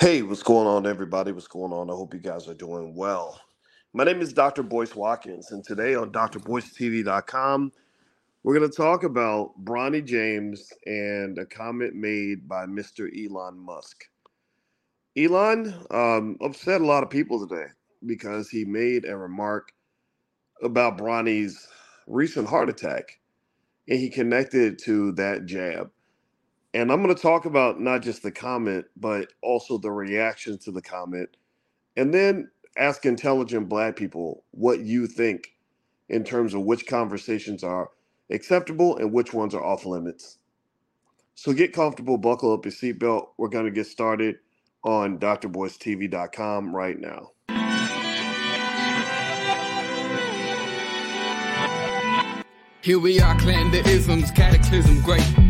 Hey, what's going on, everybody? What's going on? I hope you guys are doing well. My name is Dr. Boyce Watkins, and today on drboycetv.com, we're going to talk about Bronny James and a comment made by Mr. Elon Musk. Elon um, upset a lot of people today because he made a remark about Bronny's recent heart attack, and he connected it to that jab. And I'm going to talk about not just the comment, but also the reaction to the comment. And then ask intelligent black people what you think in terms of which conversations are acceptable and which ones are off limits. So get comfortable, buckle up your seatbelt. We're going to get started on drboycetv.com right now. Here we are, clan the isms, cataclysm, great.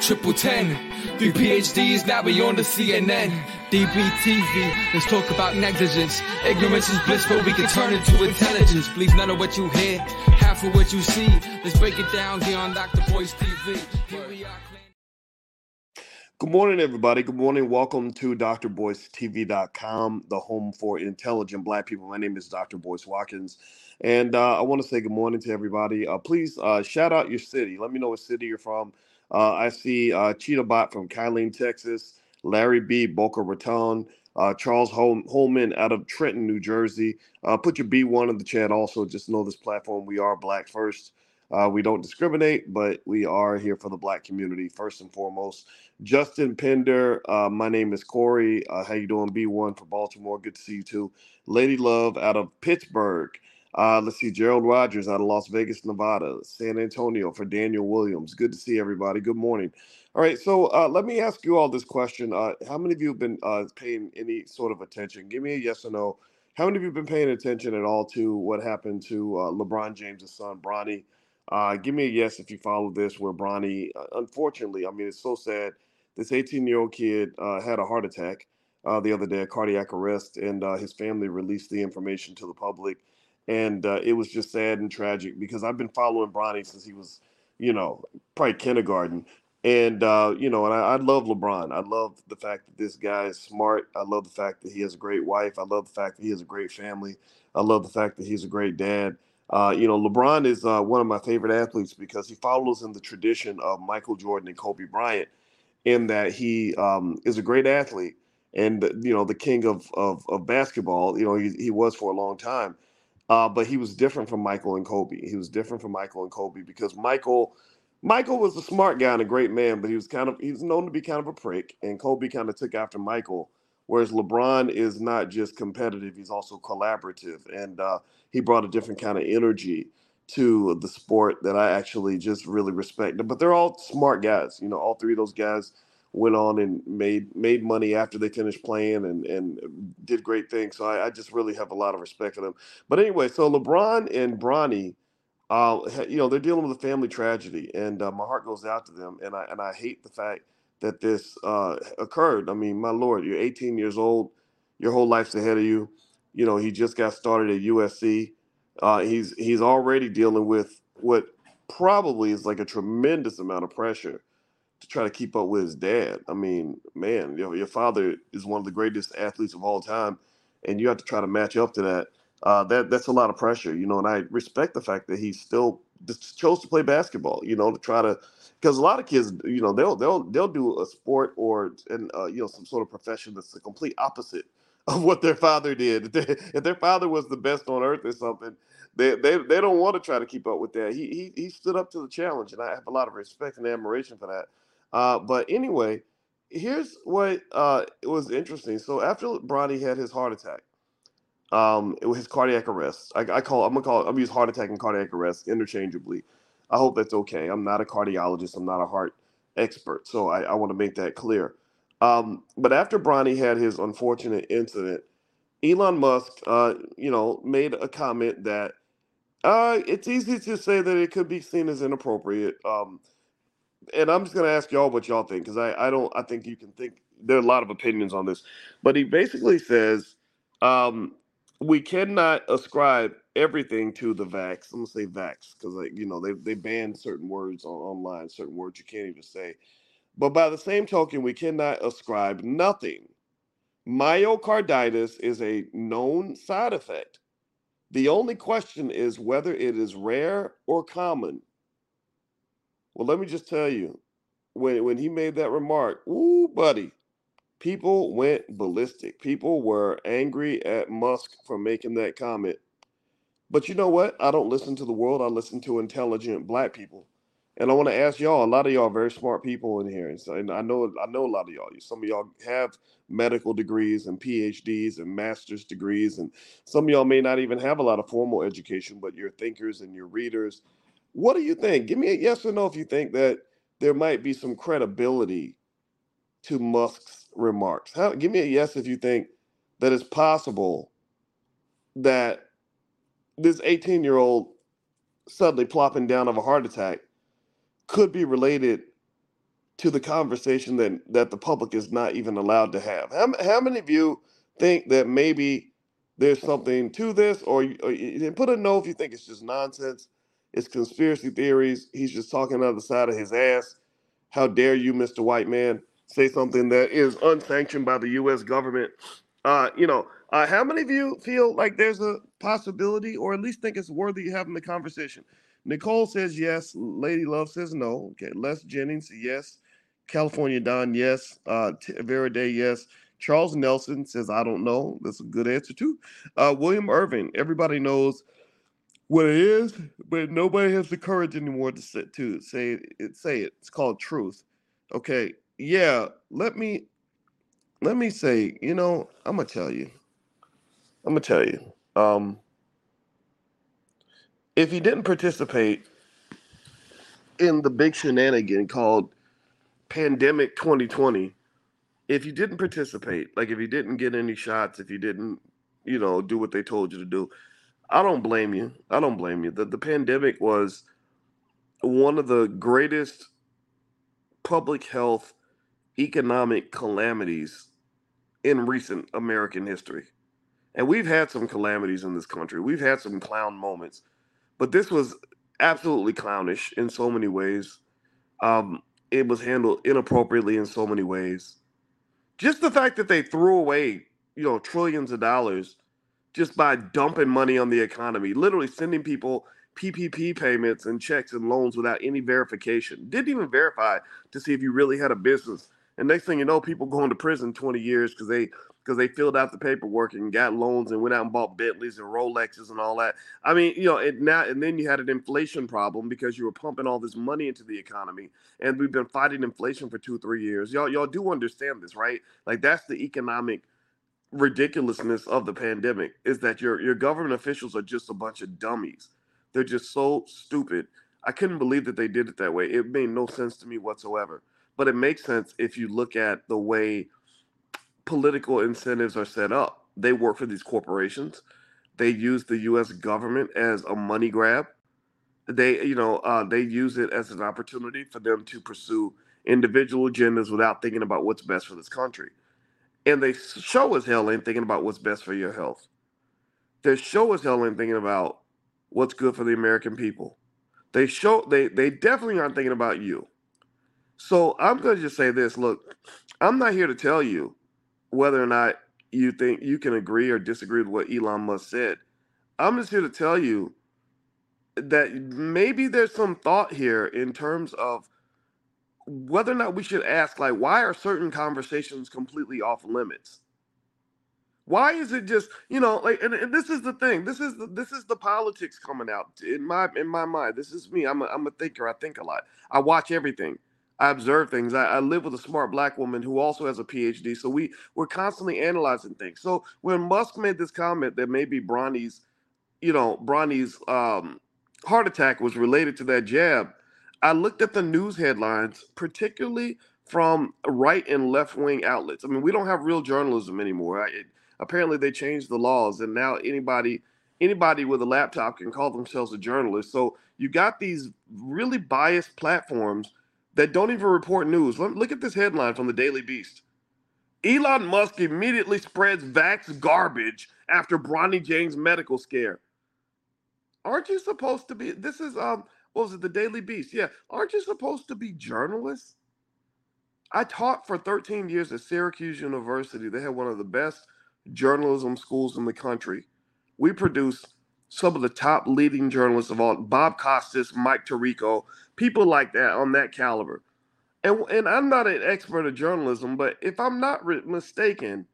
triple ten. Three PhDs, now we on the CNN. DBTV, let's talk about negligence. Ignorance is bliss, but we can turn it to intelligence. Please, none of what you hear, half of what you see. Let's break it down here on Dr. Boyce TV. Good morning, everybody. Good morning. Welcome to drboycetv.com, the home for intelligent black people. My name is Dr. Boyce Watkins, and uh, I want to say good morning to everybody. Uh, please uh, shout out your city. Let me know what city you're from. Uh, I see uh, Cheetah Bot from Killeen, Texas. Larry B. Boca Raton. Uh, Charles Hol- Holman out of Trenton, New Jersey. Uh, put your B1 in the chat also. Just know this platform, we are Black First. Uh, we don't discriminate, but we are here for the Black community first and foremost. Justin Pender, uh, my name is Corey. Uh, how you doing? B1 for Baltimore. Good to see you too. Lady Love out of Pittsburgh. Uh, let's see, Gerald Rogers out of Las Vegas, Nevada. San Antonio for Daniel Williams. Good to see everybody. Good morning. All right, so uh, let me ask you all this question. Uh, how many of you have been uh, paying any sort of attention? Give me a yes or no. How many of you have been paying attention at all to what happened to uh, LeBron James' son, Bronny? Uh, give me a yes if you follow this, where Bronny, unfortunately, I mean, it's so sad. This 18 year old kid had a heart attack the other day, a cardiac arrest, and his family released the information to the public. And it was just sad and tragic because I've been following Bronny since he was, you know, probably kindergarten. And uh, you know, and I, I love LeBron. I love the fact that this guy is smart. I love the fact that he has a great wife. I love the fact that he has a great family. I love the fact that he's a great dad. Uh, you know, LeBron is uh, one of my favorite athletes because he follows in the tradition of Michael Jordan and Kobe Bryant, in that he um, is a great athlete and you know the king of of, of basketball. You know, he, he was for a long time, uh, but he was different from Michael and Kobe. He was different from Michael and Kobe because Michael Michael was a smart guy and a great man, but he was kind of he was known to be kind of a prick. And Kobe kind of took after Michael, whereas LeBron is not just competitive; he's also collaborative, and uh, he brought a different kind of energy to the sport that I actually just really respect. But they're all smart guys. You know, all three of those guys went on and made made money after they finished playing and and did great things. So I, I just really have a lot of respect for them. But anyway, so LeBron and Bronny uh, you know, they're dealing with a family tragedy, and uh, my heart goes out to them. And I and I hate the fact that this uh, occurred. I mean, my lord, you're 18 years old, your whole life's ahead of you. You know, he just got started at USC. Uh, he's he's already dealing with what probably is like a tremendous amount of pressure to try to keep up with his dad. I mean, man, you know, your father is one of the greatest athletes of all time, and you have to try to match up to that uh, that that's a lot of pressure, you know. And I respect the fact that he still chose to play basketball, you know, to try to because a lot of kids, you know, they'll they'll they'll do a sport or and uh, you know some sort of profession that's the complete opposite of what their father did. If, if their father was the best on earth or something, they they, they don't want to try to keep up with that. He, he he stood up to the challenge, and I have a lot of respect and admiration for that. Uh, but anyway, here's what uh, was interesting. So after Bronny had his heart attack, um, it was his cardiac arrest. I, I call I'm gonna call I'm gonna use heart attack and cardiac arrest interchangeably. I hope that's okay. I'm not a cardiologist. I'm not a heart expert, so I, I want to make that clear. Um, but after Bronny had his unfortunate incident, Elon Musk, uh, you know, made a comment that uh, it's easy to say that it could be seen as inappropriate. Um, and I'm just gonna ask y'all what y'all think because I I don't I think you can think there are a lot of opinions on this, but he basically says um, we cannot ascribe everything to the vax. I'm gonna say vax because like you know they they banned certain words on online, certain words you can't even say. But by the same token, we cannot ascribe nothing. Myocarditis is a known side effect. The only question is whether it is rare or common. Well, let me just tell you, when when he made that remark, ooh, buddy, people went ballistic. People were angry at Musk for making that comment. But you know what? I don't listen to the world. I listen to intelligent black people. And I want to ask y'all, a lot of y'all very smart people in here. And, so, and I know I know a lot of y'all. Some of y'all have medical degrees and PhDs and master's degrees. And some of y'all may not even have a lot of formal education, but you're thinkers and you're readers. What do you think? Give me a yes or no if you think that there might be some credibility to Musk's remarks. How, give me a yes if you think that it's possible that this 18 year old suddenly plopping down of a heart attack could be related to the conversation that, that the public is not even allowed to have. How, how many of you think that maybe there's something to this, or, or put a no if you think it's just nonsense, it's conspiracy theories, he's just talking out of the side of his ass. How dare you, Mr. White Man? say something that is unsanctioned by the U.S. government. Uh, you know, uh, how many of you feel like there's a possibility, or at least think it's worthy of having the conversation? Nicole says yes. Lady Love says no. Okay, Les Jennings yes. California Don yes. Uh, Vera Day yes. Charles Nelson says I don't know. That's a good answer too. Uh, William Irving. Everybody knows what it is, but nobody has the courage anymore to say, to say it. Say it. It's called truth. Okay, yeah, let me let me say, you know, I'm gonna tell you. I'm gonna tell you. Um if you didn't participate in the big shenanigan called Pandemic 2020, if you didn't participate, like if you didn't get any shots, if you didn't, you know, do what they told you to do, I don't blame you. I don't blame you. The the pandemic was one of the greatest public health economic calamities in recent American history. And we've had some calamities in this country. We've had some clown moments, but this was absolutely clownish in so many ways. Um, it was handled inappropriately in so many ways. Just the fact that they threw away, you know, trillions of dollars just by dumping money on the economy, literally sending people PPP payments and checks and loans without any verification. Didn't even verify to see if you really had a business and next thing you know, people going to prison 20 years because they because they filled out the paperwork and got loans and went out and bought Bentleys and Rolexes and all that. I mean, you know, it now and then you had an inflation problem because you were pumping all this money into the economy, and we've been fighting inflation for two, three years. Y'all, y'all do understand this, right? Like that's the economic ridiculousness of the pandemic is that your your government officials are just a bunch of dummies. They're just so stupid. I couldn't believe that they did it that way. It made no sense to me whatsoever but it makes sense if you look at the way political incentives are set up. They work for these corporations. They use the U.S. government as a money grab. They, you know, uh, they use it as an opportunity for them to pursue individual agendas without thinking about what's best for this country. And they show as hell ain't thinking about what's best for your health. They show as hell ain't thinking about what's good for the American people. They show they they definitely aren't thinking about you. So I'm going to just say this look, I'm not here to tell you whether or not you think you can agree or disagree with what Elon Musk said. I'm just here to tell you that maybe there's some thought here in terms of whether or not we should ask, like, why are certain conversations completely off limits? Why is it just you know like and, and this is the thing this is the, this is the politics coming out in my in my mind this is me I'm a, I'm a thinker I think a lot I watch everything I observe things. I, I, live with a smart black woman who also has a PhD. So we we're constantly analyzing things. So when Musk made this comment that maybe Bronny's, you know, Bronny's um, heart attack was related to that jab, I looked at the news headlines, particularly from right and left wing outlets. I mean, we don't have real journalism anymore. It, apparently, they changed the laws, and now anybody anybody with a laptop can call themselves a journalist. So you got these really biased platforms that don't even report news. Look at this headline from the Daily Beast. Elon Musk immediately spreads vax garbage after Bronny James medical scare. Aren't you supposed to be? This is um, what was it? The Daily Beast. Yeah, aren't you supposed to be journalists? I taught for 13 years at Syracuse University. They had one of the best journalism schools in the country. We produce some of the top leading journalists of all Bob Costas, Mike Tirico, people like that on that caliber. And, and I'm not an expert of journalism, but if I'm not mistaken,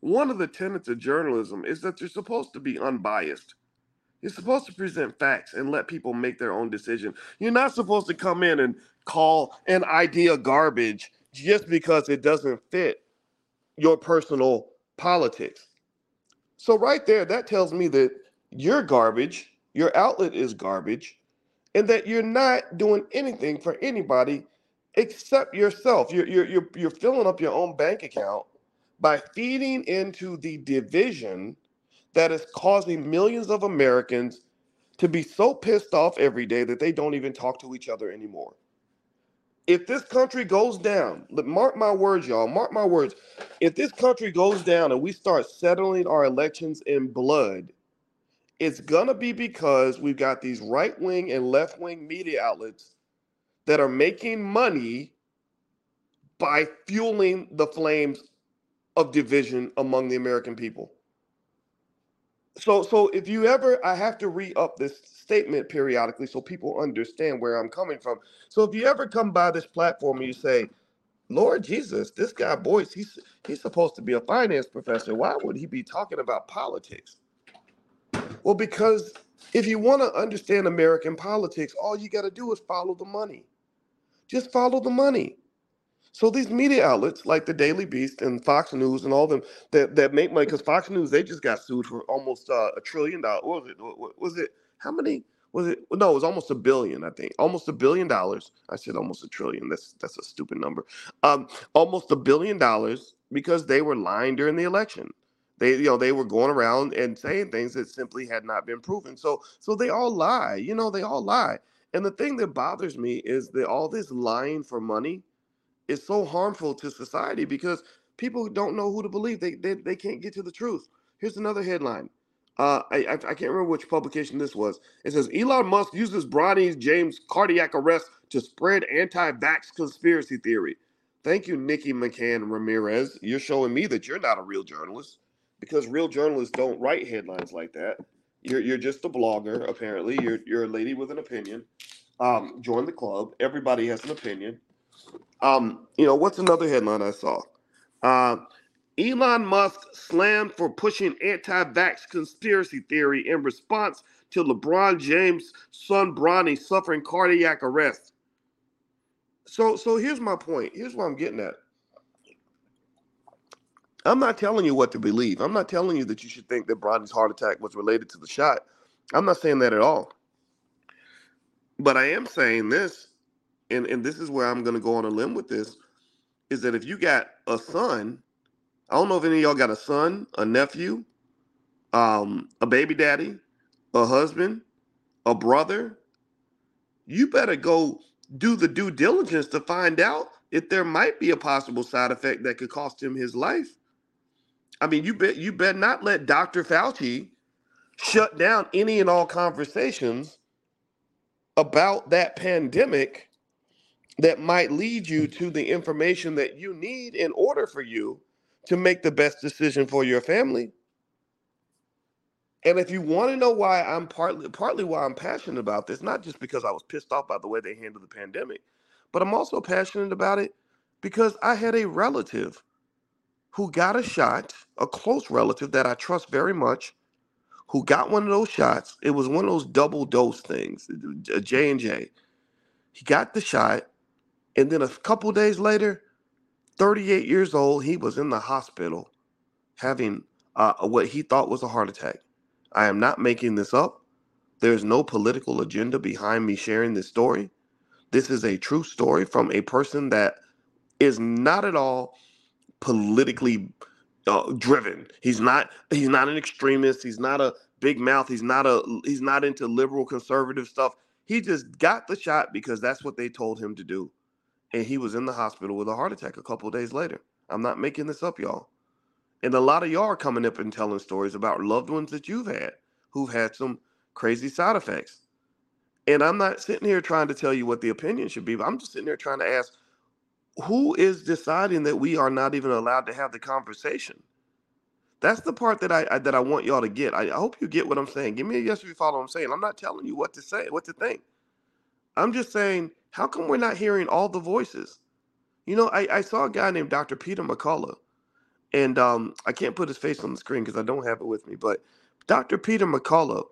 one of the tenets of journalism is that you're supposed to be unbiased. You're supposed to present facts and let people make their own decision. You're not supposed to come in and call an idea garbage just because it doesn't fit your personal politics. So, right there, that tells me that you're garbage, your outlet is garbage, and that you're not doing anything for anybody except yourself. You're, you're, you're, you're filling up your own bank account by feeding into the division that is causing millions of Americans to be so pissed off every day that they don't even talk to each other anymore. If this country goes down, mark my words, y'all, mark my words. If this country goes down and we start settling our elections in blood, it's going to be because we've got these right wing and left wing media outlets that are making money by fueling the flames of division among the American people. So, so if you ever, I have to re up this statement periodically so people understand where I'm coming from. So, if you ever come by this platform and you say, Lord Jesus, this guy Boyce, he's he's supposed to be a finance professor. Why would he be talking about politics? Well, because if you want to understand American politics, all you got to do is follow the money. Just follow the money. So these media outlets like the Daily Beast and Fox News and all them that, that make money because Fox News they just got sued for almost uh, a trillion dollars. Was it? Was it? How many? Was it? No, it was almost a billion. I think almost a billion dollars. I said almost a trillion. That's that's a stupid number. Um, almost a billion dollars because they were lying during the election. They, you know, they were going around and saying things that simply had not been proven. So, so they all lie. You know, they all lie. And the thing that bothers me is that all this lying for money is so harmful to society because people don't know who to believe. They they, they can't get to the truth. Here's another headline. Uh, I, I, I can't remember which publication this was. It says Elon Musk uses Bronny James cardiac arrest to spread anti-vax conspiracy theory. Thank you, Nikki McCann Ramirez. You're showing me that you're not a real journalist because real journalists don't write headlines like that. You're you're just a blogger, apparently. You're you're a lady with an opinion. Um, join the club. Everybody has an opinion. Um, you know, what's another headline I saw? Uh, Elon Musk slammed for pushing anti-vax conspiracy theory in response to LeBron James' son Bronny suffering cardiac arrest. So so here's my point. Here's what I'm getting at. I'm not telling you what to believe. I'm not telling you that you should think that Bronny's heart attack was related to the shot. I'm not saying that at all. But I am saying this, and, and this is where I'm going to go on a limb with this, is that if you got a son, I don't know if any of y'all got a son, a nephew, um, a baby daddy, a husband, a brother, you better go do the due diligence to find out if there might be a possible side effect that could cost him his life. I mean, you bet you bet not let Dr. Fauci shut down any and all conversations about that pandemic that might lead you to the information that you need in order for you to make the best decision for your family. And if you want to know why I'm partly partly why I'm passionate about this, not just because I was pissed off by the way they handled the pandemic, but I'm also passionate about it because I had a relative who got a shot, a close relative that I trust very much, who got one of those shots. It was one of those double dose things, J and J. He got the shot, and then a couple days later, 38 years old, he was in the hospital having uh, what he thought was a heart attack. I am not making this up. There's no political agenda behind me sharing this story. This is a true story from a person that is not at all politically uh, driven. He's not he's not an extremist. He's not a big mouth. He's not a he's not into liberal conservative stuff. He just got the shot because that's what they told him to do. And he was in the hospital with a heart attack a couple days later. I'm not making this up, y'all. And a lot of y'all are coming up and telling stories about loved ones that you've had who've had some crazy side effects. And I'm not sitting here trying to tell you what the opinion should be, but I'm just sitting there trying to ask who is deciding that we are not even allowed to have the conversation? That's the part that I, I that I want y'all to get. I, I, hope you get what I'm saying. Give me a yes if you follow what I'm saying. I'm not telling you what to say, what to think. I'm just saying, how come we're not hearing all the voices? You know, I, I saw a guy named Dr. Peter McCullough, and um, I can't put his face on the screen because I don't have it with me. But Dr. Peter McCullough,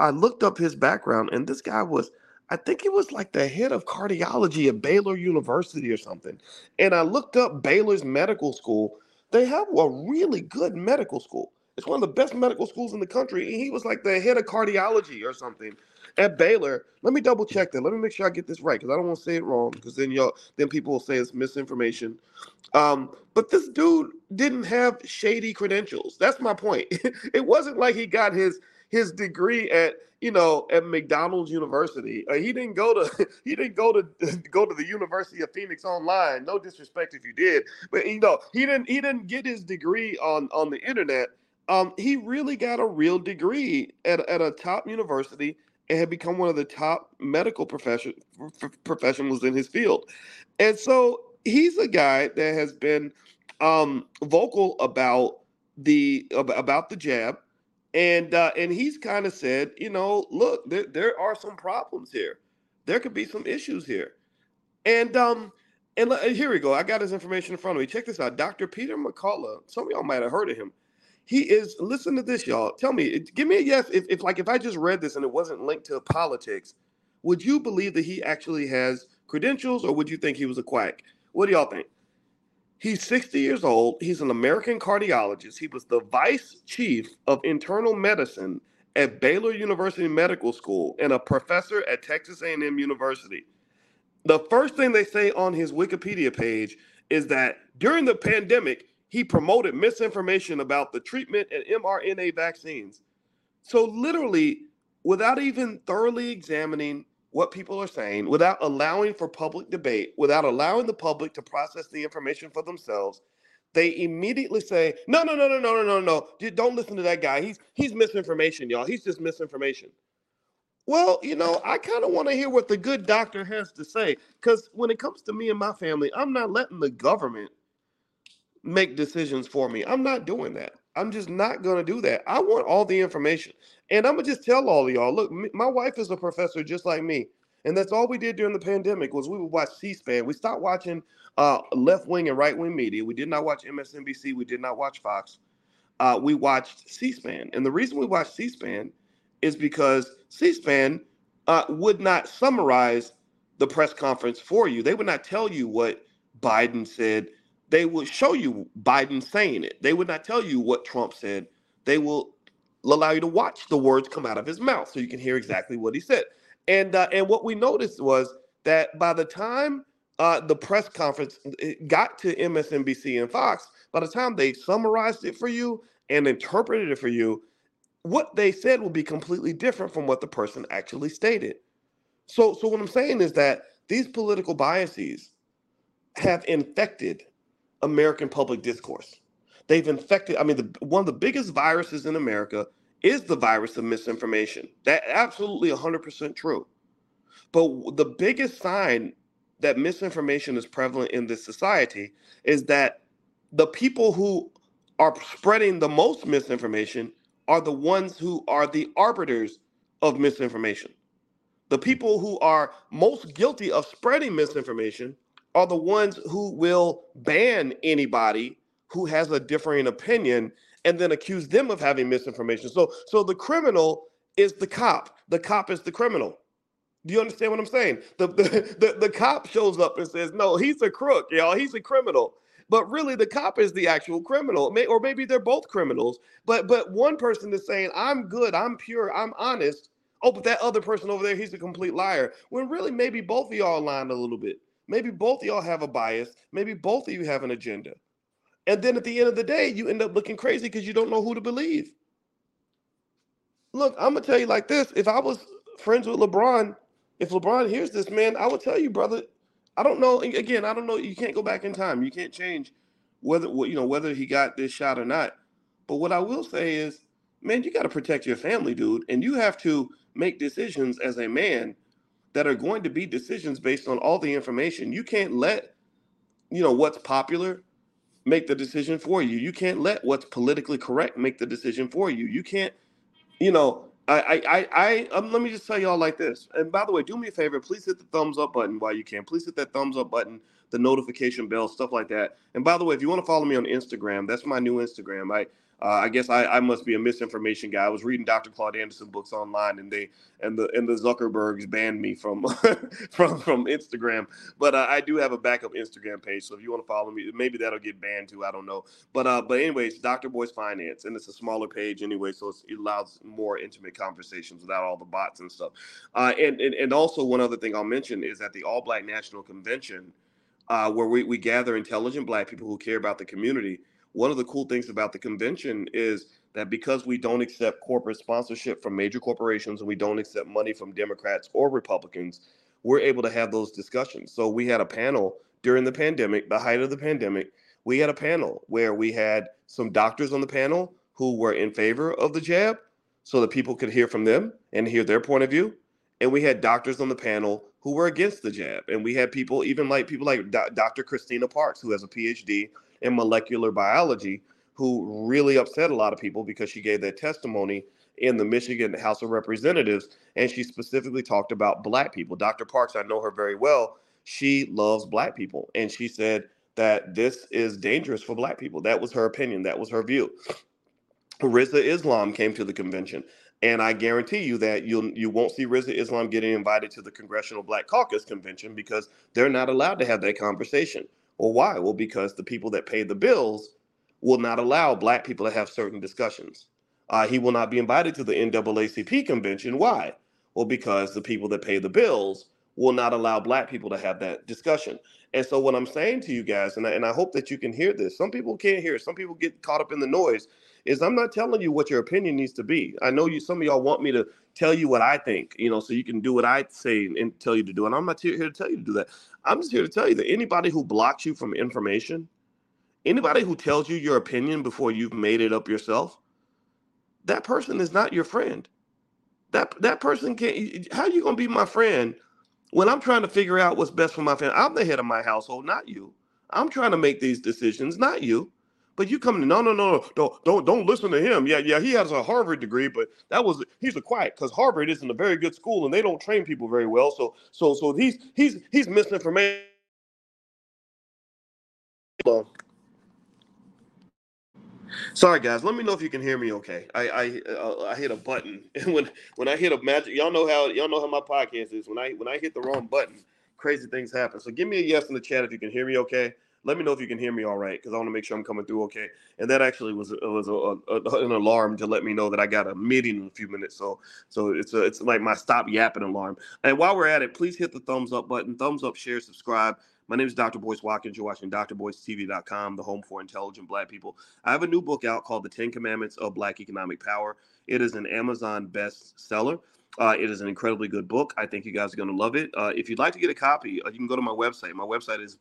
I looked up his background, and this guy was, I think he was like the head of cardiology at Baylor University or something. And I looked up Baylor's medical school. They have a really good medical school. It's one of the best medical schools in the country. And he was like the head of cardiology or something at Baylor. Let me double check that. Let me make sure I get this right because I don't want to say it wrong because then y'all then people will say it's misinformation. Um, but this dude didn't have shady credentials. That's my point. it wasn't like he got his his degree at you know at McDonald's University. Uh, he didn't go to he didn't go to go to the University of Phoenix online. No disrespect if you did, but you know he didn't he didn't get his degree on on the internet. Um, he really got a real degree at, at a top university and had become one of the top medical profession, professionals in his field. And so he's a guy that has been um, vocal about the about the jab, and uh, and he's kind of said, you know, look, there, there are some problems here. There could be some issues here, and um, and here we go. I got his information in front of me. Check this out, Dr. Peter McCullough. Some of y'all might have heard of him. He is. Listen to this, y'all. Tell me, give me a yes. If, if like if I just read this and it wasn't linked to politics, would you believe that he actually has credentials, or would you think he was a quack? What do y'all think? He's 60 years old. He's an American cardiologist. He was the vice chief of internal medicine at Baylor University Medical School and a professor at Texas A&M University. The first thing they say on his Wikipedia page is that during the pandemic, he promoted misinformation about the treatment and mRNA vaccines. So, literally, without even thoroughly examining what people are saying, without allowing for public debate, without allowing the public to process the information for themselves, they immediately say, "No, no, no, no, no, no, no, no! Don't listen to that guy. He's he's misinformation, y'all. He's just misinformation." Well, you know, I kind of want to hear what the good doctor has to say because when it comes to me and my family, I'm not letting the government make decisions for me. I'm not doing that. I'm just not going to do that. I want all the information. And I'm going to just tell all of y'all, look, my wife is a professor just like me. And that's all we did during the pandemic was we would watch C-SPAN. We stopped watching uh, left wing and right wing media. We did not watch MSNBC. We did not watch Fox. Uh, we watched C-SPAN. And the reason we watched C-SPAN is because C-SPAN uh, would not summarize the press conference for you. They would not tell you what Biden said they will show you Biden saying it. They would not tell you what Trump said. They will allow you to watch the words come out of his mouth so you can hear exactly what he said. And uh, and what we noticed was that by the time uh, the press conference got to MSNBC and Fox, by the time they summarized it for you and interpreted it for you, what they said will be completely different from what the person actually stated. So, so what I'm saying is that these political biases have infected American public discourse. They've infected, I mean, the, one of the biggest viruses in America is the virus of misinformation. That absolutely 100% true. But the biggest sign that misinformation is prevalent in this society is that the people who are spreading the most misinformation are the ones who are the arbiters of misinformation. The people who are most guilty of spreading misinformation are the ones who will ban anybody who has a differing opinion and then accuse them of having misinformation. So so the criminal is the cop. The cop is the criminal. Do you understand what I'm saying? The, the, the, the cop shows up and says, no, he's a crook, y'all. He's a criminal. But really, the cop is the actual criminal. May, or maybe they're both criminals. But but one person is saying, I'm good, I'm pure, I'm honest. Oh, but that other person over there, he's a complete liar. When really, maybe both of y'all aligned a little bit. Maybe both of y'all have a bias. Maybe both of you have an agenda. And then at the end of the day, you end up looking crazy because you don't know who to believe. Look, I'm gonna tell you like this: if I was friends with LeBron, if LeBron hears this, man, I would tell you, brother, I don't know. Again, I don't know. You can't go back in time. You can't change whether you know whether he got this shot or not. But what I will say is, man, you got to protect your family, dude, and you have to make decisions as a man that are going to be decisions based on all the information. You can't let you know what's popular make the decision for you. You can't let what's politically correct make the decision for you. You can't, you know, I, I, I, um, let me just tell y'all like this. And by the way, do me a favor, please hit the thumbs up button while you can. Please hit that thumbs up button, the notification bell, stuff like that. And by the way, if you want to follow me on Instagram, that's my new Instagram. I, uh, I guess I, I must be a misinformation guy. I was reading Dr. Claude Anderson books online, and they and the and the Zuckerbergs banned me from from from Instagram. But uh, I do have a backup Instagram page, so if you want to follow me, maybe that'll get banned too. I don't know. But uh, but anyways, Dr. Boyce Finance, and it's a smaller page anyway, so it allows more intimate conversations without all the bots and stuff. Uh, and, and and also one other thing I'll mention is at the All Black National Convention, uh, where we we gather intelligent Black people who care about the community one of the cool things about the convention is that because we don't accept corporate sponsorship from major corporations and we don't accept money from Democrats or Republicans, we're able to have those discussions. So we had a panel during the pandemic, the height of the pandemic. We had a panel where we had some doctors on the panel who were in favor of the jab so that people could hear from them and hear their point of view. And we had doctors on the panel who were against the jab. And we had people, even like people like Dr. Christina Parks, who has a PhD in molecular biology who really upset a lot of people because she gave that testimony in the Michigan House of Representatives. And she specifically talked about black people. Dr. Parks, I know her very well. She loves black people. And she said that this is dangerous for black people. That was her opinion. That was her view. Rizza Islam came to the convention. And I guarantee you that you'll you won't see Rizza Islam getting invited to the Congressional Black Caucus convention because they're not allowed to have that conversation. Well, why? Well, because the people that pay the bills will not allow black people to have certain discussions. Uh, he will not be invited to the NAACP convention. Why? Well, because the people that pay the bills will not allow black people to have that discussion. And so, what I'm saying to you guys, and I, and I hope that you can hear this, some people can't hear, some people get caught up in the noise, is I'm not telling you what your opinion needs to be. I know you, some of y'all want me to tell you what I think, you know, so you can do what I say and tell you to do. And I'm not here to tell you to do that. I'm just here to tell you that anybody who blocks you from information, anybody who tells you your opinion before you've made it up yourself, that person is not your friend. That that person can't. How are you gonna be my friend when I'm trying to figure out what's best for my family? I'm the head of my household, not you. I'm trying to make these decisions, not you. But you come to no, no, no, don't, don't, don't listen to him. Yeah, yeah, he has a Harvard degree, but that was he's a quiet because Harvard isn't a very good school and they don't train people very well. So, so, so he's he's he's misinformation. Sorry, guys. Let me know if you can hear me. Okay, I I uh, I hit a button, and when when I hit a magic, y'all know how y'all know how my podcast is. When I when I hit the wrong button, crazy things happen. So give me a yes in the chat if you can hear me. Okay. Let me know if you can hear me all right, because I want to make sure I'm coming through okay. And that actually was was a, a, an alarm to let me know that I got a meeting in a few minutes. So so it's a, it's like my stop yapping alarm. And while we're at it, please hit the thumbs up button, thumbs up, share, subscribe. My name is Dr. Boyce Watkins. You're watching drboycetv.com, the home for intelligent Black people. I have a new book out called The Ten Commandments of Black Economic Power. It is an Amazon bestseller. Uh, it is an incredibly good book. I think you guys are going to love it. Uh, if you'd like to get a copy, uh, you can go to my website. My website is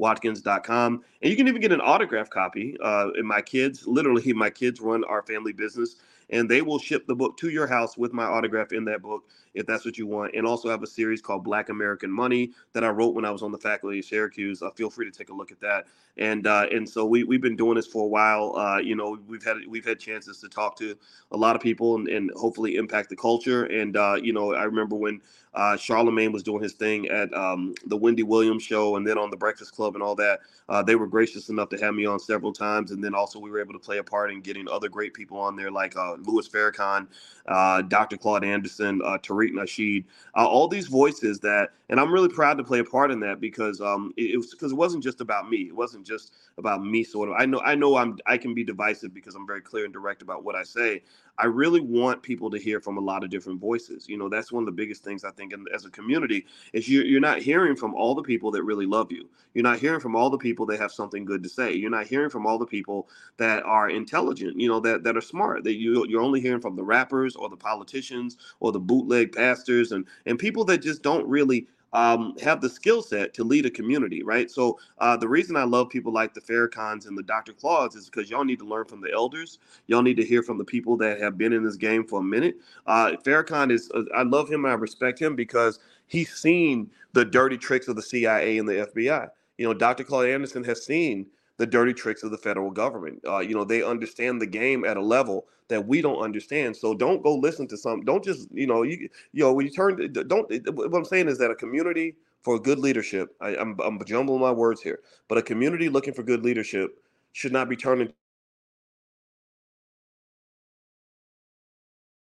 boycewatkins.com. And you can even get an autograph copy. Uh, and my kids, literally, my kids run our family business and they will ship the book to your house with my autograph in that book if that's what you want. And also have a series called Black American Money that I wrote when I was on the faculty of Syracuse. Uh, feel free to take a look at that. And uh, and so we we've been doing this for a while. Uh, you know, we've had we've had chances to talk to a lot of people and, and hopefully impact the culture. And uh, you know, I remember when uh, Charlemagne was doing his thing at um, the Wendy Williams show and then on the Breakfast Club and all that. Uh, they were gracious enough to have me on several times. And then also we were able to play a part in getting other great people on there like uh, Louis Farrakhan, uh, Dr. Claude Anderson, uh, Tariq Nasheed, uh, all these voices that, and I'm really proud to play a part in that because um, it, it was because it wasn't just about me. It wasn't just about me. Sort of. I know I know I'm I can be divisive because I'm very clear and direct about what I say. I really want people to hear from a lot of different voices. You know, that's one of the biggest things I think in, as a community is you, you're not hearing from all the people that really love you. You're not hearing from all the people that have something good to say. You're not hearing from all the people that are intelligent. You know, that that are smart. That you you're only hearing from the rappers or the politicians or the bootleg pastors and and people that just don't really um, have the skill set to lead a community, right? So uh, the reason I love people like the Farrakhan's and the Dr. Claudes is because y'all need to learn from the elders. Y'all need to hear from the people that have been in this game for a minute. Uh, Farrakhan is, uh, I love him. I respect him because he's seen the dirty tricks of the CIA and the FBI. You know, Dr. Claude Anderson has seen the dirty tricks of the federal government. Uh, you know, they understand the game at a level that we don't understand. So don't go listen to some. Don't just you know you you know when you turn. Don't. What I'm saying is that a community for good leadership. I, I'm I'm jumbling my words here, but a community looking for good leadership should not be turning.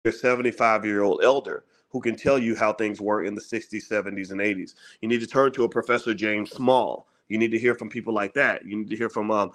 a 75 year old elder who can tell you how things were in the 60s, 70s, and 80s. You need to turn to a Professor James Small you need to hear from people like that. You need to hear from, um,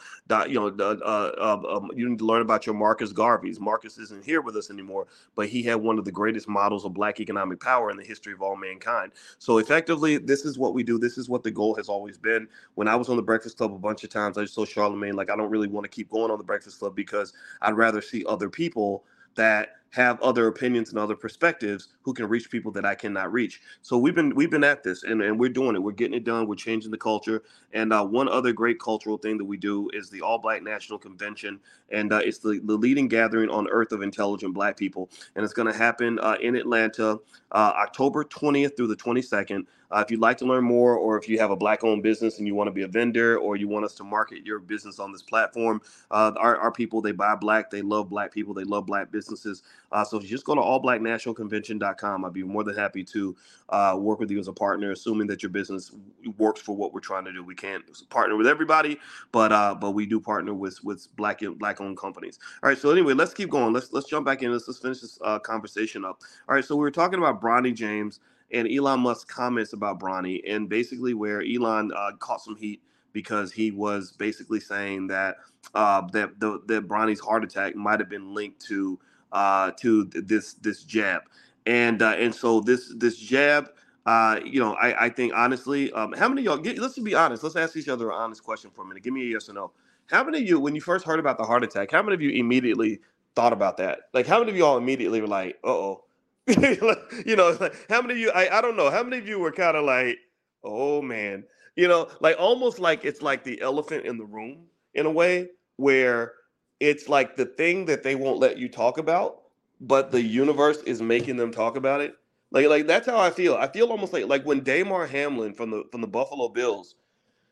you know, uh, uh, um, you need to learn about your Marcus Garveys. Marcus isn't here with us anymore, but he had one of the greatest models of Black economic power in the history of all mankind. So effectively, this is what we do. This is what the goal has always been. When I was on the Breakfast Club a bunch of times, I just told Charlemagne, like, I don't really want to keep going on the Breakfast Club because I'd rather see other people that have other opinions and other perspectives who can reach people that I cannot reach. So we've been we've been at this and, and we're doing it. We're getting it done. We're changing the culture. And uh, one other great cultural thing that we do is the All Black National Convention, and uh, it's the, the leading gathering on earth of intelligent Black people, and it's going to happen uh, in Atlanta, uh, October 20th through the 22nd. Uh, if you'd like to learn more, or if you have a black-owned business and you want to be a vendor, or you want us to market your business on this platform, uh, our, our people they buy black, they love black people, they love black businesses. Uh, so if you just go to allblacknationalconvention.com, I'd be more than happy to uh, work with you as a partner, assuming that your business works for what we're trying to do. We can't partner with everybody, but uh, but we do partner with with black black owned companies. All right. So anyway, let's keep going. Let's let's jump back in. Let's let's finish this uh, conversation up. All right. So we were talking about Bronny James and Elon Musk's comments about Bronny, and basically where Elon uh, caught some heat because he was basically saying that uh, that the that Bronny's heart attack might have been linked to uh, to this this jab, and uh, and so this this jab. Uh, you know, I, I think honestly, um, how many y'all? Get, let's be honest. Let's ask each other an honest question for a minute. Give me a yes or no. How many of you, when you first heard about the heart attack, how many of you immediately thought about that? Like, how many of y'all immediately were like, "Uh oh," you know, like, how many of you? I I don't know. How many of you were kind of like, "Oh man," you know, like almost like it's like the elephant in the room in a way where it's like the thing that they won't let you talk about, but the universe is making them talk about it. Like like that's how I feel. I feel almost like like when Damar Hamlin from the from the Buffalo Bills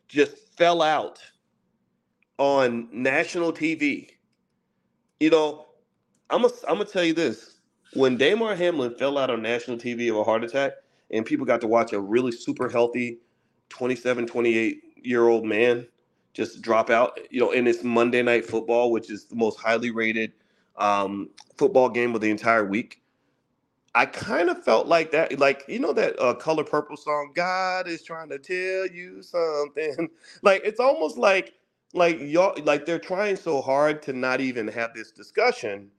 just fell out on national TV. You know, I'm gonna I'm gonna tell you this. When Damar Hamlin fell out on national TV of a heart attack and people got to watch a really super healthy 27, 28 year old man just drop out. You know, and it's Monday Night Football, which is the most highly rated um, football game of the entire week. I kind of felt like that, like you know that uh, Color Purple song, "God is trying to tell you something." like it's almost like like y'all like they're trying so hard to not even have this discussion,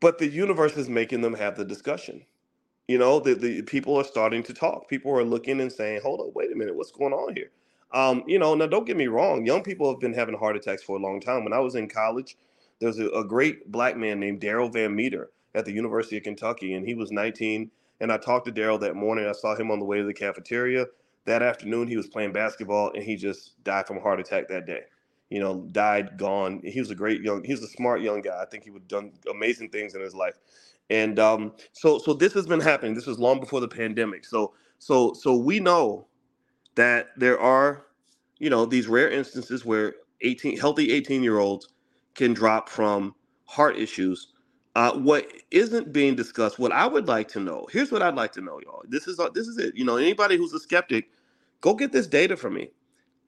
but the universe is making them have the discussion. You know, the, the people are starting to talk. People are looking and saying, "Hold up, wait a minute, what's going on here?" Um, you know, now don't get me wrong. Young people have been having heart attacks for a long time. When I was in college, there was a, a great black man named Daryl Van Meter at the University of Kentucky, and he was 19. And I talked to Daryl that morning. I saw him on the way to the cafeteria. That afternoon, he was playing basketball, and he just died from a heart attack that day. You know, died, gone. He was a great young. He was a smart young guy. I think he would have done amazing things in his life. And um, so, so this has been happening. This was long before the pandemic. So, so, so we know that there are, you know, these rare instances where 18 healthy 18 year olds can drop from heart issues. Uh, what isn't being discussed, what I would like to know, here's what I'd like to know, y'all. This is uh, this is it. You know, anybody who's a skeptic, go get this data for me.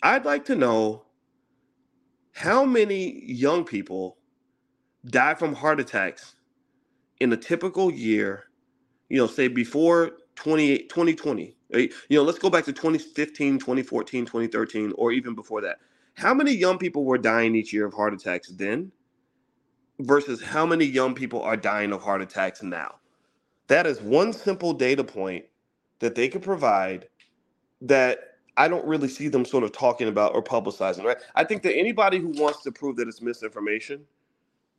I'd like to know how many young people die from heart attacks in a typical year, you know, say before 20, 2020. Uh, you know, let's go back to 2015, 2014, 2013, or even before that. How many young people were dying each year of heart attacks then versus how many young people are dying of heart attacks now? That is one simple data point that they could provide that I don't really see them sort of talking about or publicizing, right? I think that anybody who wants to prove that it's misinformation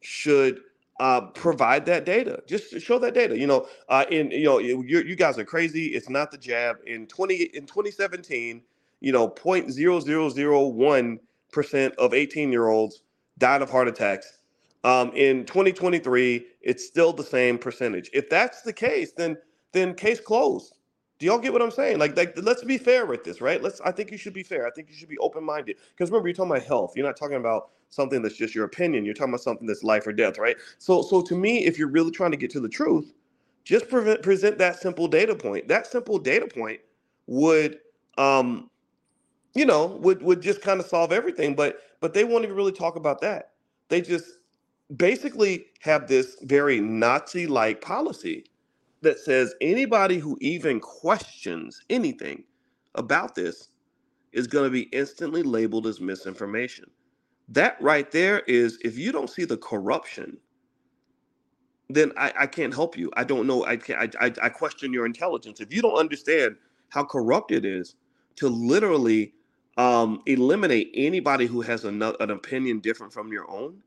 should uh, provide that data. Just show that data. You know, uh, in you know, you you guys are crazy. It's not the jab. In twenty in twenty seventeen, you know, point zero zero zero one percent of eighteen year olds died of heart attacks. Um, in 2023, it's still the same percentage. If that's the case, then then case closed. Do y'all get what I'm saying? Like, like let's be fair with this, right? Let's. I think you should be fair. I think you should be open minded. Because remember, you're talking about health. You're not talking about something that's just your opinion. You're talking about something that's life or death, right? So, so to me, if you're really trying to get to the truth, just prevent, present that simple data point. That simple data point would, um, you know, would would just kind of solve everything. But but they won't even really talk about that. They just basically have this very Nazi-like policy that says anybody who even questions anything about this is going to be instantly labeled as misinformation. That right there is if you don't see the corruption, then I, I can't help you. I don't know. I can't. I, I, I question your intelligence. If you don't understand how corrupt it is to literally um, eliminate anybody who has an, an opinion different from your own,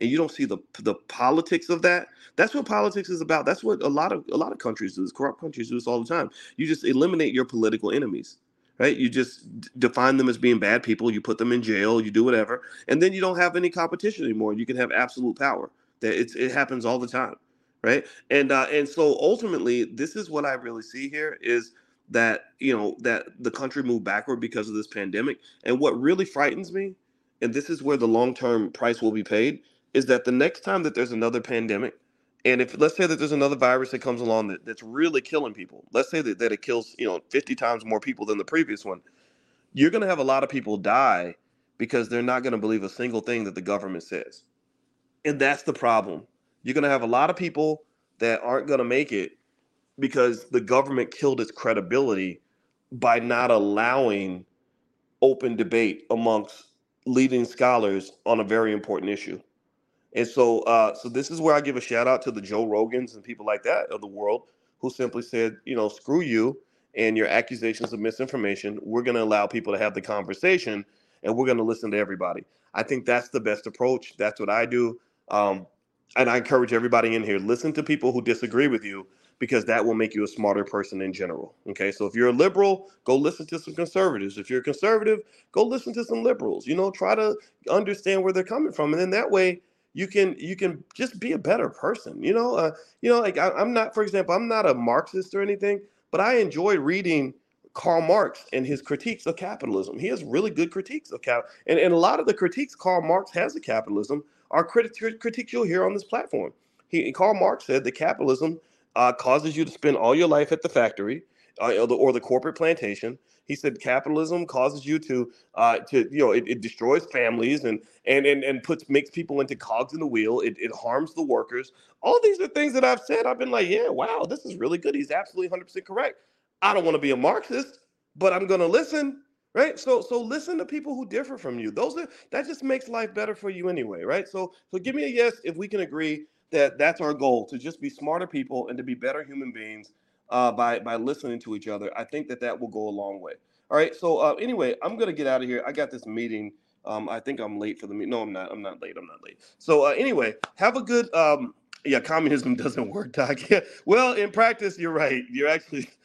and you don't see the the politics of that that's what politics is about that's what a lot of a lot of countries do corrupt countries do this all the time you just eliminate your political enemies right? You just define them as being bad people. You put them in jail. You do whatever. And then you don't have any competition anymore. You can have absolute power. That it's it happens all the time right? And uh and so ultimately this is what i really see here is that you know that the country moved backward because of this pandemic. And what really frightens me and this is where the long-term price will be paid is that the next time that there's another pandemic, and if let's say that there's another virus that comes along that, that's really killing people, let's say that, that it kills, you know, 50 times more people than the previous one, you're going to have a lot of people die because they're not going to believe a single thing that the government says. And that's the problem. You're going to have a lot of people that aren't going to make it because the government killed its credibility by not allowing open debate amongst leading scholars on a very important issue. And so, uh, so this is where I give a shout out to the Joe Rogans and people like that of the world who simply said, you know, screw you and your accusations of misinformation. We're going to allow people to have the conversation, and we're going to listen to everybody. I think that's the best approach. That's what I do, um, and I encourage everybody in here listen to people who disagree with you because that will make you a smarter person in general. Okay, so if you're a liberal, go listen to some conservatives. If you're a conservative, go listen to some liberals. You know, try to understand where they're coming from, and then that way you can you can just be a better person you know uh, you know like I, i'm not for example i'm not a marxist or anything but i enjoy reading karl marx and his critiques of capitalism. He has really good critiques of cap and, and a lot of the critiques karl marx has of capitalism are criti- critiques you'll hear on this platform. He karl marx said that capitalism uh, causes you to spend all your life at the factory uh, or, the, or the corporate plantation he said capitalism causes you to uh, to you know it, it, destroys families and and and and puts makes people into cogs in the wheel. It, it harms the workers. All these are things that I've said. I've been like, yeah, wow, this is really good. He's absolutely 100 percent correct. I don't want to be a Marxist, but I'm going to listen. Right. So so listen to people who differ from you. Those are that just makes life better for you anyway. Right. So so give me a yes if we can agree that that's our goal to just be smarter people and to be better human beings uh, by by listening to each other. I think that that will go a long way. All right. So uh, anyway, I'm gonna get out of here. I got this meeting. Um, I think I'm late for the meeting. No, I'm not. I'm not late. I'm not late. So uh, anyway, have a good. Um, yeah, communism doesn't work, Doc. Well, in practice, you're right. You're actually.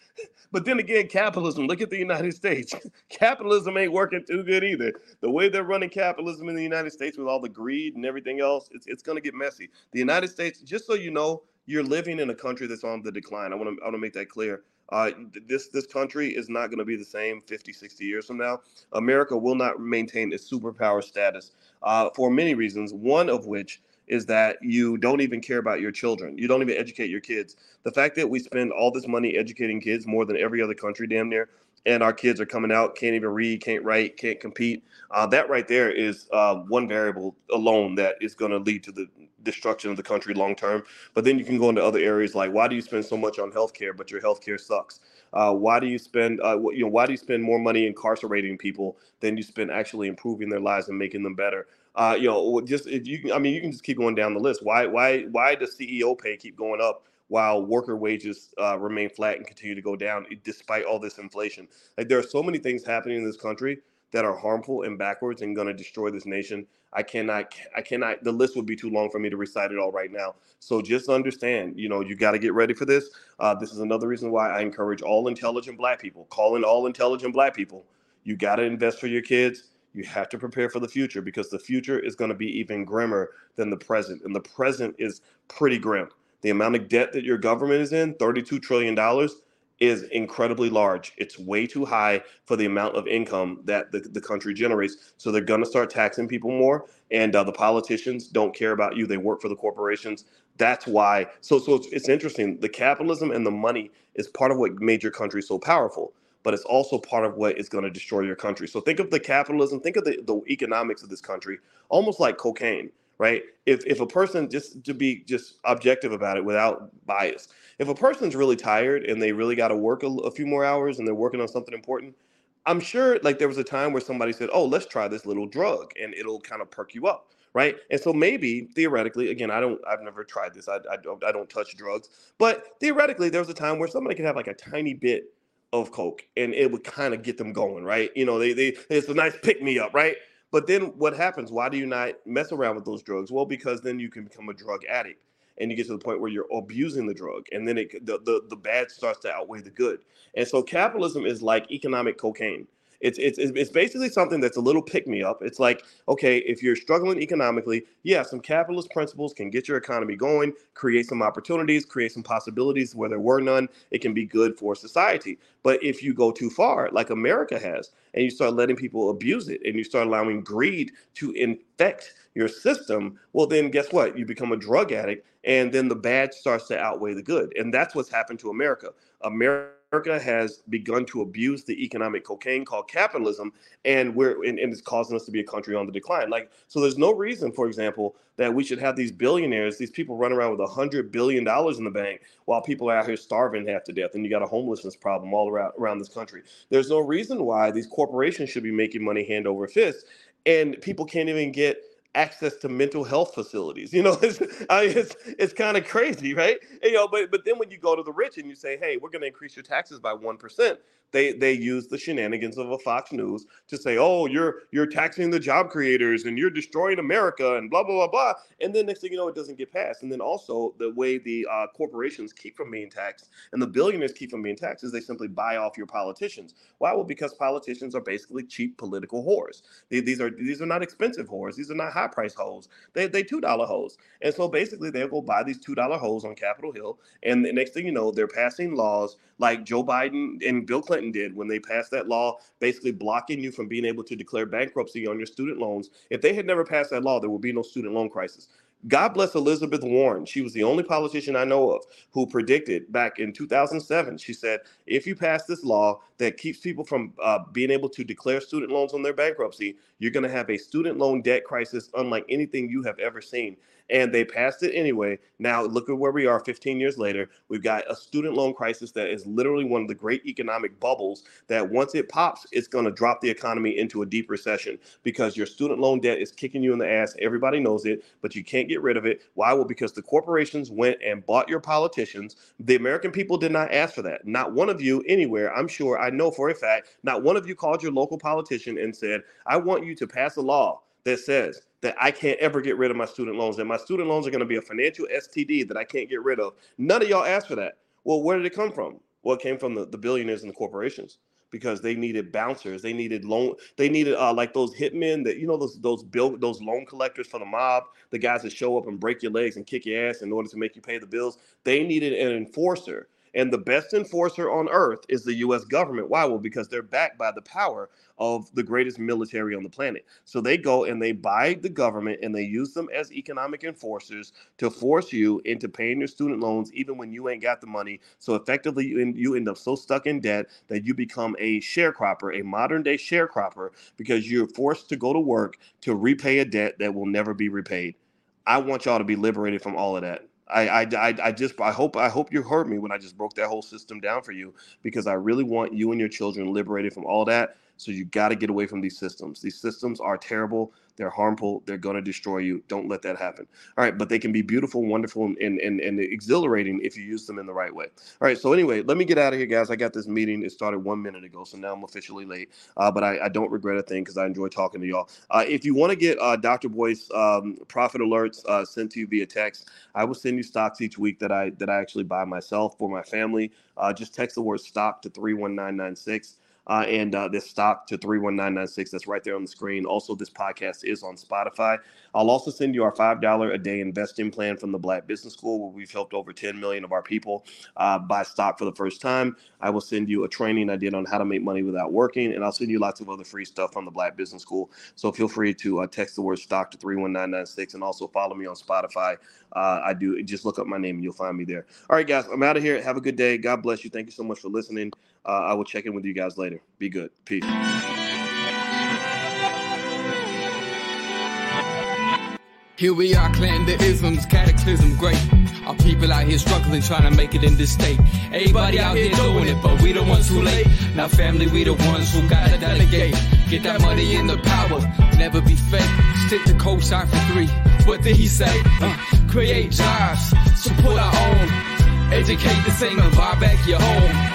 But then again, capitalism. Look at the United States. capitalism ain't working too good either. The way they're running capitalism in the United States with all the greed and everything else, it's, it's going to get messy. The United States, just so you know, you're living in a country that's on the decline. I want to I want to make that clear. Uh, this this country is not going to be the same 50, 60 years from now. America will not maintain its superpower status uh, for many reasons. One of which is that you don't even care about your children. You don't even educate your kids. The fact that we spend all this money educating kids more than every other country, damn near, and our kids are coming out can't even read, can't write, can't compete. Uh, that right there is uh, one variable alone that is going to lead to the destruction of the country long term. But then you can go into other areas like why do you spend so much on healthcare, but your healthcare sucks? Uh, why do you spend uh, you know why do you spend more money incarcerating people than you spend actually improving their lives and making them better? Uh, you know, just you I mean you can just keep going down the list. Why why why does CEO pay keep going up? while worker wages uh, remain flat and continue to go down despite all this inflation. Like there are so many things happening in this country that are harmful and backwards and going to destroy this nation. I cannot, I cannot, the list would be too long for me to recite it all right now. So just understand, you know, you got to get ready for this. Uh, this is another reason why I encourage all intelligent black people, call in all intelligent black people. You got to invest for your kids. You have to prepare for the future because the future is going to be even grimmer than the present. And the present is pretty grim. The amount of debt that your government is in, $32 trillion, is incredibly large. It's way too high for the amount of income that the, the country generates. So they're going to start taxing people more. And uh, the politicians don't care about you. They work for the corporations. That's why. So, so it's, it's interesting. The capitalism and the money is part of what made your country so powerful, but it's also part of what is going to destroy your country. So think of the capitalism, think of the, the economics of this country almost like cocaine right? If if a person just to be just objective about it without bias, if a person's really tired and they really got to work a, a, few more hours and they're working on something important, I'm sure like there was a time where somebody said, "Oh, let's try this little drug and it'll kind of perk you up." Right. And so maybe theoretically, again, I don't, I've never tried this. I, I don't, I don't touch drugs, but theoretically, there was a time where somebody could have like a tiny bit of coke and it would kind of get them going. Right. You know, they, they, it's a nice pick me up. Right but then what happens? Why do you not mess around with those drugs? Well, because then you can become a drug addict and you get to the point where you're abusing the drug and then it, the, the, the bad starts to outweigh the good. And so capitalism is like economic cocaine. It's, it's, it's basically something that's a little pick me up. It's like, okay, if you're struggling economically, yeah, some capitalist principles can get your economy going, create some opportunities, create some possibilities where there were none. It can be good for society. But if you go too far, like America has, and you start letting people abuse it and you start allowing greed to infect your system, well, then guess what? You become a drug addict, and then the bad starts to outweigh the good. And that's what's happened to America. America America has begun to abuse the economic cocaine called capitalism, and we're and, and, it's causing us to be a country on the decline. Like, so there's no reason, for example, that we should have these billionaires, these people run around with a hundred billion dollars in the bank while people are out here starving half to death, and you got a homelessness problem all around around this country. There's no reason why these corporations should be making money hand over fist, and people can't even get access to mental health facilities. You know, it's I mean, it's it's kind of crazy, right? And, you know, but but then when you go to the rich and you say, hey, we're going to increase your taxes by one percent, they they use the shenanigans of a Fox News to say, oh, you're you're taxing the job creators and you're destroying America and blah blah blah blah. And then next thing you know, it doesn't get passed. And then also the way the uh, corporations keep from being taxed and the billionaires keep from being taxed is they simply buy off your politicians. Why? Well, because politicians are basically cheap political whores. They, these are these are not expensive whores. These are not high price hoes. They they two dollar hoes. And so basically they'll go buy these two dollar hoes on Capitol Hill. And the next thing you know, they're passing laws like Joe Biden and Bill Clinton did when they passed that law, basically blocking you from being able to declare bankruptcy on your student loans. If they had never passed that law, there would be no student loan crisis. God bless Elizabeth Warren. She was the only politician I know of who predicted back in 2007. She said, if you pass this law that keeps people from uh, being able to declare student loans on their bankruptcy, you're going to have a student loan debt crisis unlike anything you have ever seen and they passed it anyway. Now look at where we are 15 years later. We've got a student loan crisis that is literally one of the great economic bubbles that once it pops, it's going to drop the economy into a deep recession because your student loan debt is kicking you in the ass. Everybody knows it, but you can't get rid of it. Why? Well, because the corporations went and bought your politicians. The American people did not ask for that. Not one of you anywhere, I'm sure, I know for a fact, not one of you called your local politician and said, I want you to pass a law that says that I can't ever get rid of my student loans, that my student loans are going to be a financial STD that I can't get rid of. None of y'all asked for that. Well, where did it come from? Well, it came from the, the billionaires and the corporations because they needed bouncers. They needed loan. They needed uh, like those hitmen that you know those those bill those loan collectors for the mob, the guys that show up and break your legs and kick your ass in order to make you pay the bills. They needed an enforcer and the best enforcer on earth is the US government. Why? Well, because they're backed by the power of the greatest military on the planet. So they go and they buy the government and they use them as economic enforcers to force you into paying your student loans even when you ain't got the money. So effectively, you end, up so stuck in debt that you become a sharecropper, a modern day sharecropper, because you're forced to go to work to repay a debt that will never be repaid. I want y'all to be liberated from all of that. I, I, I, I just I hope I hope you heard me when I just broke that whole system down for you because I really want you and your children liberated from all that. So you got to get away from these systems. These systems are terrible. They're harmful. They're going to destroy you. Don't let that happen. All right. But they can be beautiful, wonderful, and, and, and exhilarating if you use them in the right way. All right. So, anyway, let me get out of here, guys. I got this meeting. It started one minute ago. So now I'm officially late. Uh, but I, I, don't regret a thing because I enjoy talking to y'all. Uh, if you want to get uh, Dr. Boyce um, profit alerts uh, sent to you via text, I will send you stocks each week that I, that I actually buy myself for my family. Uh, just text the word stock to 31996 uh, and uh, this stock to 31996. That's right there on the screen. Also, this podcast is on Spotify. I'll also send you our $5 a day investing plan from the Black Business School, where we've helped over 10 million of our people uh, buy stock for the first time. I will send you a training I did on how to make money without working, and I'll send you lots of other free stuff from the Black Business School. So feel free to uh, text the word stock to 31996 and also follow me on Spotify. Uh, I do just look up my name and you'll find me there. All right, guys, I'm out of here. Have a good day. God bless you. Thank you so much for listening. Uh, I will check in with you guys later. Be good. Peace. Here we are, clan the isms, cataclysm great. Our people out here struggling, trying to make it in this state. Everybody out here doing it, but we the ones who late. Now family, we the ones who gotta delegate. Get that money in the power, never be fake. Stick to co-sign for three. What did he say? Uh, create jobs, support our own. Educate the same and buy back your home.